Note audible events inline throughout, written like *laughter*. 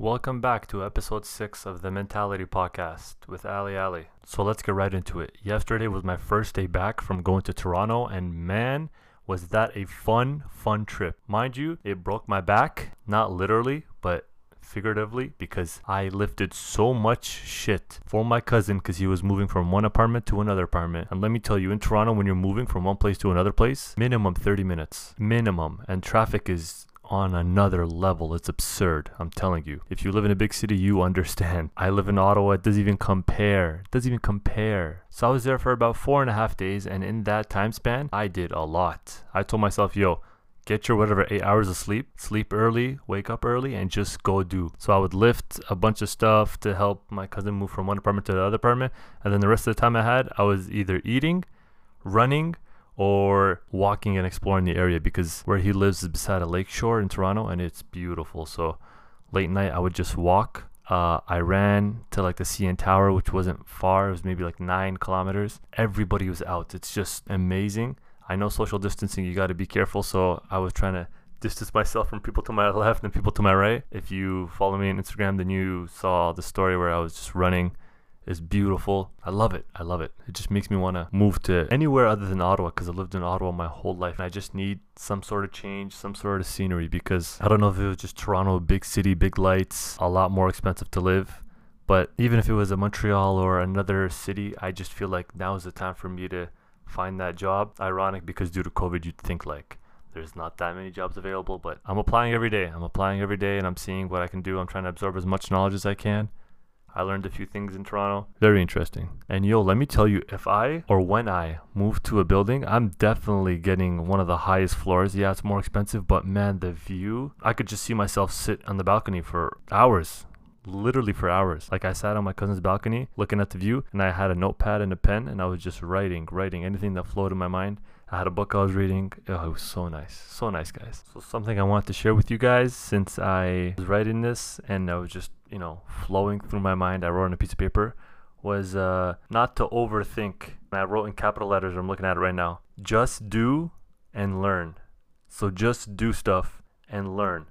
Welcome back to episode 6 of the Mentality Podcast with Ali Ali. So let's get right into it. Yesterday was my first day back from going to Toronto, and man, was that a fun, fun trip. Mind you, it broke my back, not literally, but figuratively, because I lifted so much shit for my cousin because he was moving from one apartment to another apartment. And let me tell you, in Toronto, when you're moving from one place to another place, minimum 30 minutes. Minimum. And traffic is on another level. It's absurd. I'm telling you. If you live in a big city, you understand. *laughs* I live in Ottawa. It doesn't even compare. It doesn't even compare. So I was there for about four and a half days, and in that time span, I did a lot. I told myself, yo, get your whatever eight hours of sleep, sleep early, wake up early, and just go do. So I would lift a bunch of stuff to help my cousin move from one apartment to the other apartment, and then the rest of the time I had, I was either eating, running, or walking and exploring the area because where he lives is beside a lake shore in Toronto and it's beautiful. So late night I would just walk. Uh, I ran to like the CN Tower, which wasn't far. It was maybe like nine kilometers. Everybody was out. It's just amazing. I know social distancing, you got to be careful. So I was trying to distance myself from people to my *laughs* left and people to my right. If you follow me on Instagram, then you saw the story where I was just running is beautiful. I love it. I love it. It just makes me want to move to anywhere other than Ottawa because I lived in Ottawa my whole life. And I just need some sort of change, some sort of scenery because I don't know if it was just Toronto, big city, big lights, a lot more expensive to live. But even if it was a Montreal or another city, I just feel like now is the time for me to find that job. Ironic because due to COVID, you'd think like there's not that many jobs available, but I'm applying every day. I'm applying every day and I'm seeing what I can do. I'm trying to absorb as much knowledge as I can. I learned a few things in Toronto. Very interesting. And yo, let me tell you, if I or when I move to a building, I'm definitely getting one of the highest floors. Yeah, it's more expensive, but man, the view, I could just see myself sit on the balcony for hours. Literally for hours. Like I sat on my cousin's balcony looking at the view and I had a notepad and a pen and I was just writing, writing anything that flowed in my mind. I had a book I was reading. Oh, it was so nice. So nice, guys. So, something I wanted to share with you guys since I was writing this and I was just, you know, flowing through my mind. I wrote on a piece of paper was uh, not to overthink. And I wrote in capital letters, I'm looking at it right now. Just do and learn. So, just do stuff and learn.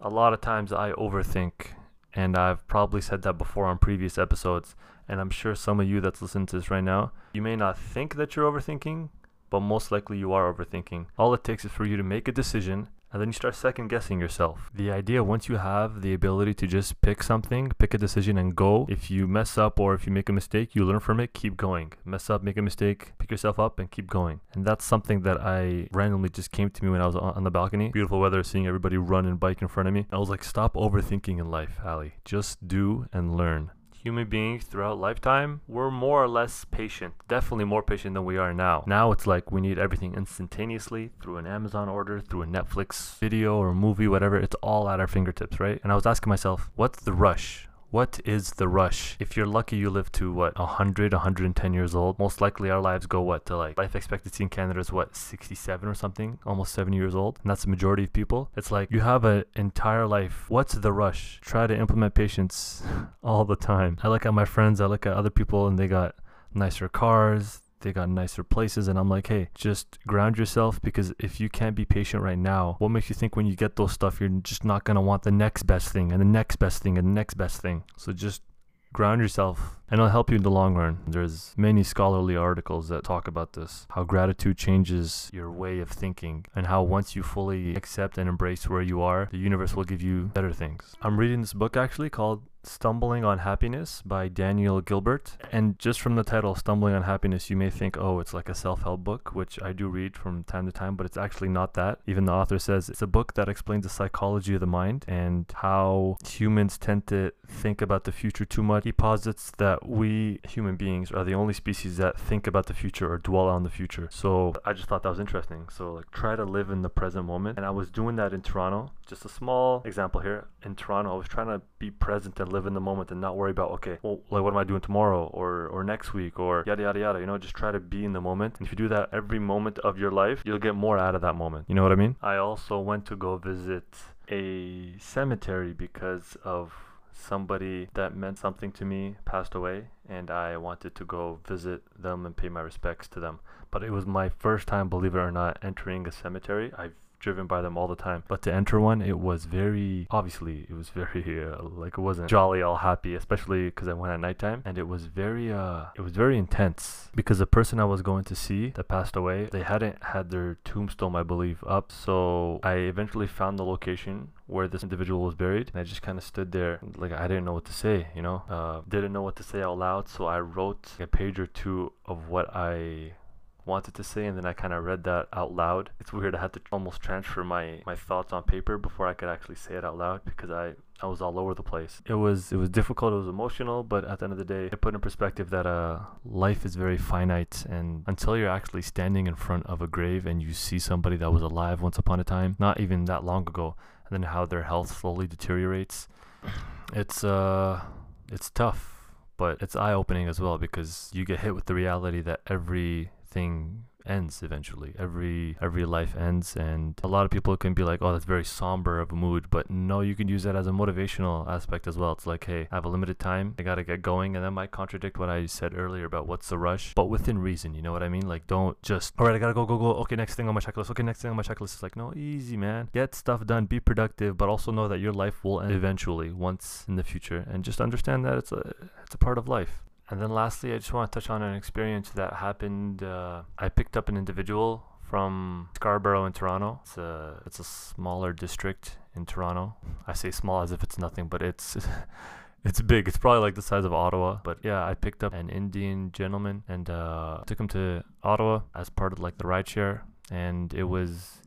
A lot of times I overthink, and I've probably said that before on previous episodes. And I'm sure some of you that's listening to this right now, you may not think that you're overthinking, but most likely you are overthinking. All it takes is for you to make a decision and then you start second guessing yourself. The idea once you have the ability to just pick something, pick a decision and go, if you mess up or if you make a mistake, you learn from it, keep going. Mess up, make a mistake, pick yourself up and keep going. And that's something that I randomly just came to me when I was on the balcony. Beautiful weather, seeing everybody run and bike in front of me. I was like, stop overthinking in life, Ali. Just do and learn human beings throughout lifetime, we're more or less patient. Definitely more patient than we are now. Now it's like we need everything instantaneously through an Amazon order, through a Netflix video or movie, whatever. It's all at our fingertips, right? And I was asking myself, what's the rush? What is the rush? If you're lucky, you live to what 100, 110 years old. Most likely, our lives go what to like life expectancy in Canada is what 67 or something, almost 70 years old, and that's the majority of people. It's like you have an entire life. What's the rush? Try to implement patience *laughs* all the time. I look at my friends, I look at other people, and they got nicer cars, they got nicer places and i'm like hey just ground yourself because if you can't be patient right now what makes you think when you get those stuff you're just not going to want the next best thing and the next best thing and the next best thing so just ground yourself and it'll help you in the long run. There's many scholarly articles that talk about this, how gratitude changes your way of thinking and how once you fully accept and embrace where you are, the universe will give you better things. I'm reading this book actually called Stumbling on Happiness by Daniel Gilbert. And just from the title, Stumbling on Happiness, you may think, oh, it's like a self help book, which I do read from time to time, but it's actually not that. Even the author says it's a book that explains the psychology of the mind and how humans tend to think about the future too much. He posits that we human beings are the only species that think about the future or dwell on the future. So I just thought that was interesting. So, like, try to live in the present moment. And I was doing that in Toronto. Just a small example here. In Toronto, I was trying to be present and live in the moment and not worry about okay, well, like what am I doing tomorrow or or next week or yada yada yada. You know, just try to be in the moment. And if you do that every moment of your life, you'll get more out of that moment. You know what I mean? I also went to go visit a cemetery because of somebody that meant something to me passed away and I wanted to go visit them and pay my respects to them. But it was my first time, believe it or not, entering a cemetery. I've driven by them all the time. But to enter one, it was very obviously it was very *laughs* uh, like it wasn't jolly, all happy, especially because I went at nighttime, and it was very uh it was very intense because the person I was going to see that passed away, they hadn't had their tombstone, I believe, up. So I eventually found the location where this individual was buried and I just kind of stood there like I didn't know what to say you know uh, didn't know what to say out loud so I wrote a page or two of what I wanted to say and then I kind of read that out loud. It's weird I had to almost transfer my my thoughts on paper before I could actually say it out loud because I I was all over the place. It was it was difficult, it was emotional, but at the end of the day, it put in perspective that uh life is very finite and until you're actually standing in front of a grave and you see somebody that was alive once upon a time, not even that long ago, and then how their health slowly deteriorates, it's uh it's tough but it's eye opening as well because you get hit with the reality that every thing ends eventually. Every every life ends, and a lot of people can be like, "Oh, that's very somber of a mood," but no, you can use that as a motivational aspect as well. It's like, "Hey, I have a limited time. I gotta get going," and that might contradict what I said earlier about what's the rush, but within reason. You know what I mean? Like, don't just, "All right, I gotta go, go, go." Okay, next thing on my checklist. Okay, next thing on my checklist. It's like, no, easy, man. Get stuff done. Be productive, but also know that your life will end eventually, once in the future, and just understand that it's a it's a part of life. And then lastly, I just want to touch on an experience that happened. Uh, I picked up an individual from Scarborough in Toronto. It's a it's a smaller district in Toronto. I say small as if it's nothing, but it's *laughs* it's big. It's probably like the size of Ottawa. But yeah, I picked up an Indian gentleman and uh, took him to Ottawa as part of like the rideshare, and it was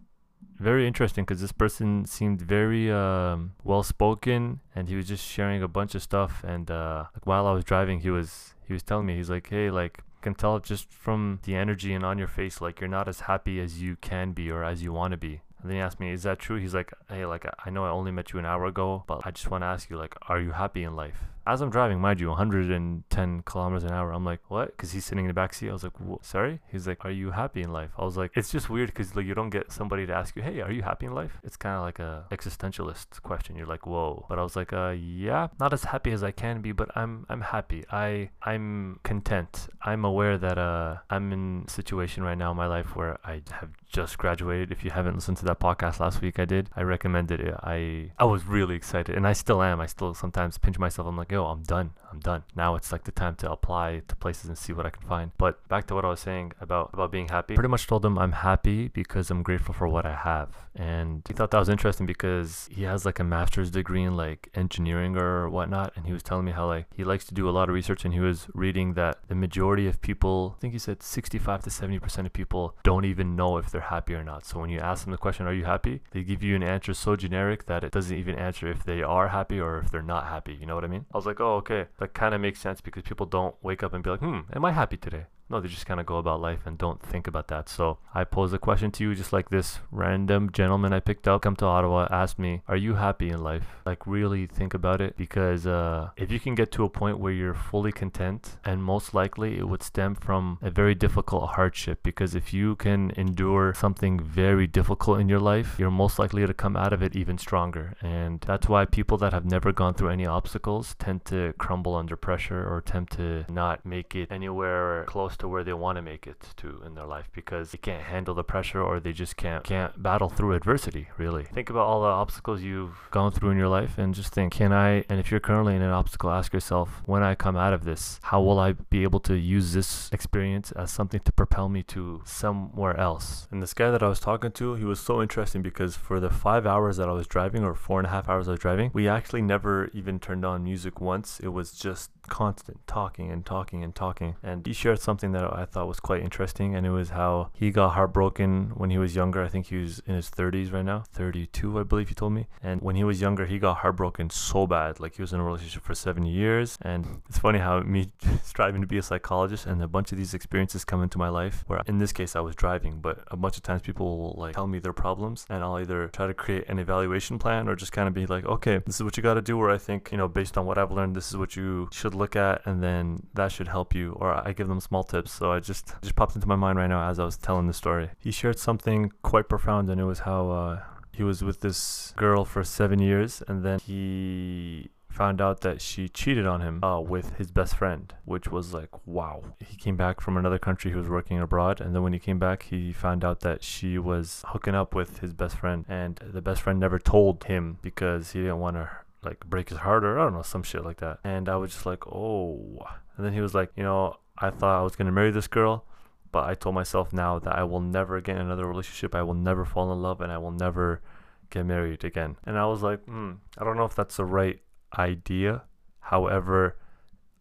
very interesting because this person seemed very um, well spoken and he was just sharing a bunch of stuff and uh, like while I was driving he was he was telling me he's like hey like can tell just from the energy and on your face like you're not as happy as you can be or as you want to be. And then he asked me is that true? He's like hey like I know I only met you an hour ago but I just want to ask you like are you happy in life as I'm driving, mind you, 110 kilometers an hour, I'm like, what? Because he's sitting in the back seat. I was like, sorry. He's like, are you happy in life? I was like, it's just weird because like you don't get somebody to ask you, hey, are you happy in life? It's kind of like a existentialist question. You're like, whoa. But I was like, uh, yeah, not as happy as I can be, but I'm I'm happy. I I'm content. I'm aware that uh I'm in a situation right now in my life where I have just graduated. If you haven't listened to that podcast last week, I did. I recommended it. I I was really excited, and I still am. I still sometimes pinch myself. I'm like, yo, I'm done. I'm done. Now it's like the time to apply to places and see what I can find. But back to what I was saying about about being happy. Pretty much told him I'm happy because I'm grateful for what I have. And he thought that was interesting because he has like a master's degree in like engineering or whatnot. And he was telling me how like he likes to do a lot of research and he was reading that the majority of people, I think he said 65 to 70% of people don't even know if they're happy or not. So when you ask them the question, are you happy? They give you an answer so generic that it doesn't even answer if they are happy or if they're not happy. You know what I mean? I was like, oh, okay that kind of makes sense because people don't wake up and be like, hmm, am I happy today? No, they just kind of go about life and don't think about that. So I pose a question to you just like this random gentleman I picked up come to Ottawa asked me, Are you happy in life? Like really think about it because uh, if you can get to a point where you're fully content and most likely it would stem from a very difficult hardship because if you can endure something very difficult in your life, you're most likely to come out of it even stronger. And that's why people that have never gone through any obstacles tend to crumble under pressure or tend to not make it anywhere close to where they want to make it to in their life because they can't handle the pressure or they just can't can't battle through adversity really. Think about all the obstacles you've gone through in your life and just think can i and if you're currently in an obstacle ask yourself when i come out of this how will i be able to use this experience as something to propel me to somewhere else? And this guy that i was talking to he was so interesting because for the five hours that i was driving or four and a half hours i was driving we actually never even turned on music once. It was just constant talking and talking and talking and he shared something that I thought was quite interesting, and it was how he got heartbroken when he was younger. I think he was in his 30s right now, 32, I believe he told me. And when he was younger, he got heartbroken so bad. Like he was in a relationship for seven years. And it's funny how me *laughs* striving to be a psychologist and a bunch of these experiences come into my life where in this case I was driving, but a bunch of times people will like tell me their problems and I'll either try to create an evaluation plan or just kind of be like, okay, this is what you got to do. Or I think, you know, based on what I've learned, this is what you should look at. And then that should help you. Or I give them small tips. So I just just popped into my mind right now as I was telling the story. He shared something quite profound, and it was how uh, he was with this girl for seven years, and then he found out that she cheated on him uh, with his best friend, which was like, wow. He came back from another country. He was working abroad. And then when he came back, he found out that she was hooking up with his best friend. And the best friend never told him because he didn't want to like break his heart or I don't know, some shit like that. And I was just like, oh. And then he was like, you know, I thought I was to marry this girl. But I told myself now that I will never get another relationship. I will never fall in love and I will never get married again. And I was like, hmm, I don't know if that's the right idea. However,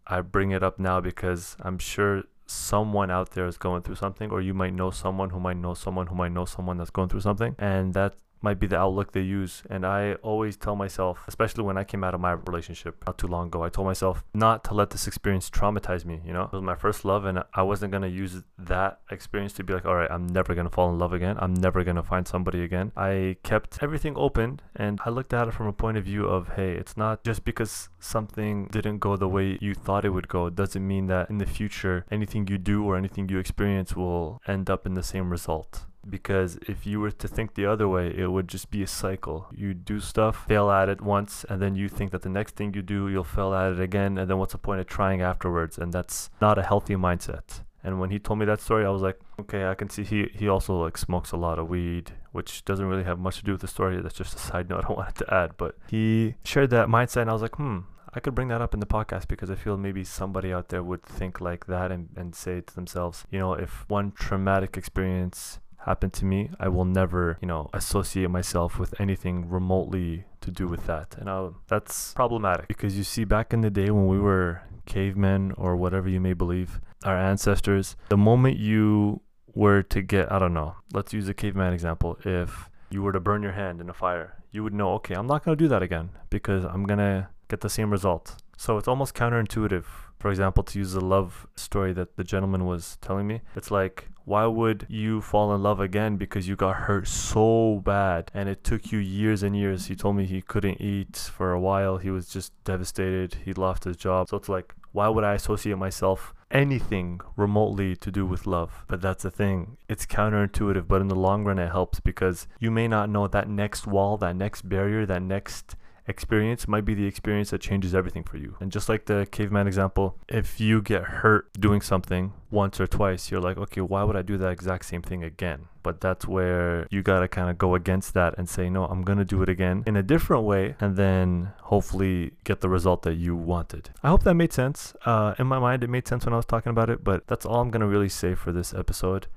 I bring it up now because I'm sure someone out there is going through something, or you might know someone who might know someone who might know someone that's going through something. And that might be the outlook they use. And I always tell myself, especially when I came out of my relationship not too long ago, I told myself not to let this experience traumatize me. You know, it was my first love, and I wasn't gonna use that experience to be like, all right, I'm never gonna fall in love again. I'm never gonna find somebody again. I kept everything open, and I looked at it from a point of view of, hey, it's not just because something didn't go the way you thought it would go it doesn't mean that in the future anything you do or anything you experience will end up in the same result because if you were to think the other way, it would just be a cycle. You do stuff, fail at it once, and then you think that the next thing you do, you'll fail at it again, and then what's the point of trying afterwards? And that's not a healthy mindset. And when he told me that story, I was like, okay, I can see he he also like smokes a lot of weed, which doesn't really have much to do with the story. That's just a side *laughs* note I wanted to add. But he shared that mindset, and I was like, hmm, I could bring that up in the podcast because I feel maybe somebody out there would think like that and, and say to themselves, you know, if one traumatic experience happened to me, I will never, you know, associate myself with anything remotely to do with that. And I, that's problematic because you see, back in the day when we were cavemen or whatever you may believe, our ancestors, the moment you were to get, I don't know, let's use a caveman example. If you were to burn your hand in a fire, you would know, okay, I'm not going to do that again because I'm going to get the same result. So it's almost counterintuitive. For example, to use the love story that the gentleman was telling me, it's like why would you fall in love again because you got hurt so bad and it took you years and years? He told me he couldn't eat for a while. He was just devastated. He lost his job. So it's like, why would I associate myself anything remotely to do with love? But that's the thing. It's counterintuitive, but in the long run, it helps because you may not know that next wall, that next barrier, that next experience might be the experience that changes everything for you. And just like the caveman example, if you get hurt doing something once or twice, you're like, okay, why would I do that exact same thing again? But that's where you got to kind of go against that and say, no, I'm going to do it again in a different way and then hopefully get the result that you wanted. I hope that made sense. Uh, in my mind, it made sense when I was talking about it, but that's all I'm going to really say for this episode.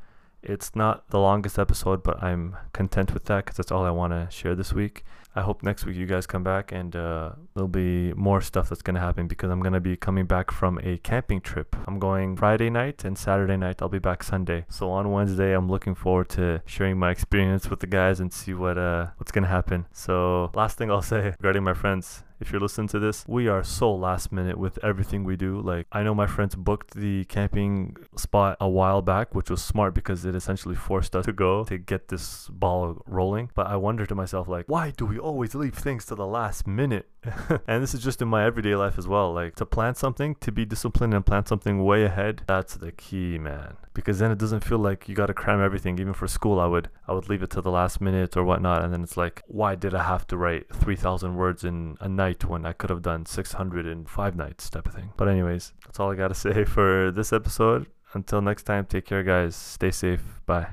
It's not the longest episode, but I'm content with that because that's all I want to share this week. I hope next week you guys come back and uh, there'll be more stuff that's going to happen because I'm going to be coming back from a camping trip. I'm going Friday night and Saturday night. I'll be back Sunday. So on Wednesday, I'm looking forward to sharing my experience with the guys and see what uh, what's going to happen. So last thing I'll *laughs* say regarding my friends, if you're listening to this, we are so last minute with everything we do. Like, I know my friends booked the camping spot a while back, which was smart because it essentially forced us to go to get this ball rolling. But I wonder to myself, like, why do we always leave things to the last minute? *laughs* and this is just in my everyday life as well. Like, to plan something, to be disciplined and plan something way ahead, that's the key, man because then it doesn't feel like you got to cram everything. Even for school, I would I would leave it to the last minute or whatnot, and then it's like, why did I have to write three thousand words in a night when I could have done six hundred in five nights, type of thing. But anyways, that's all I gotta *laughs* say for this episode. Until next time, take care, guys. Stay safe. Bye.